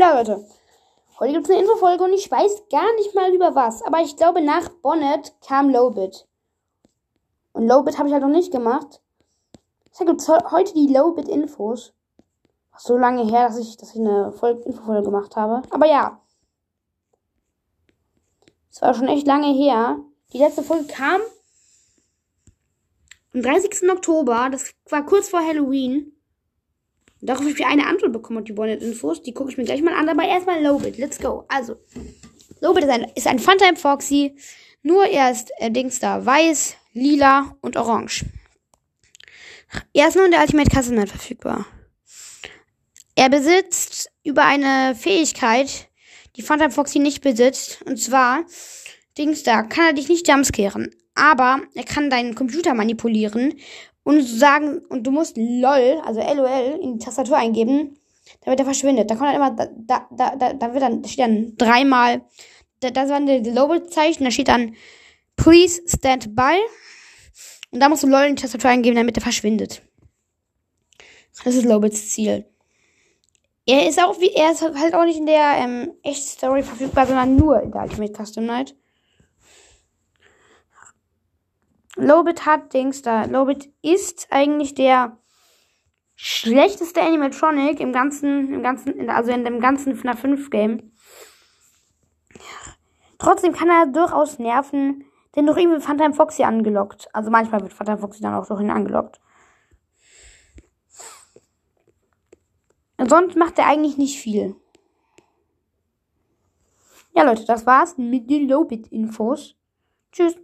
Ja, Leute. Heute gibt es eine Infofolge und ich weiß gar nicht mal über was. Aber ich glaube, nach Bonnet kam Lowbit. Und Lowbit habe ich halt noch nicht gemacht. Deshalb gibt es heute die Lowbit-Infos. So lange her, dass ich, dass ich eine Folge, Infofolge gemacht habe. Aber ja. Es war schon echt lange her. Die letzte Folge kam am 30. Oktober. Das war kurz vor Halloween. Darauf habe ich eine Antwort bekommen auf die Bonnet-Infos. Die gucke ich mir gleich mal an. Aber erstmal Lowbit. Let's go. Also, Lowbit ist ein, ist ein Funtime Foxy. Nur er ist äh, Dings da weiß, lila und orange. Er ist nur in der Ultimate Night verfügbar. Er besitzt über eine Fähigkeit, die Funtime Foxy nicht besitzt. Und zwar, Dings da, kann er dich nicht jumpscaren. Aber er kann deinen Computer manipulieren und sagen, und du musst LOL, also LOL, in die Tastatur eingeben, damit er verschwindet. Da kommt dann immer, da, da, da, da wird dann, da steht dann dreimal, da, das war ein Global-Zeichen, da steht dann, please stand by. Und da musst du LOL in die Tastatur eingeben, damit er verschwindet. Das ist Lobits Ziel. Er ist auch wie, er ist halt auch nicht in der ähm, echten Story verfügbar, sondern nur in der Ultimate Custom Night. Lobit hat Dings da. Lobit ist eigentlich der schlechteste Animatronic im ganzen, im ganzen, also in dem ganzen FNAF 5 Game. Trotzdem kann er durchaus nerven, denn durch ihn wird Phantom Foxy angelockt. Also manchmal wird Phantom Foxy dann auch durch ihn angelockt. sonst macht er eigentlich nicht viel. Ja, Leute, das war's mit den Lowbit-Infos. Tschüss.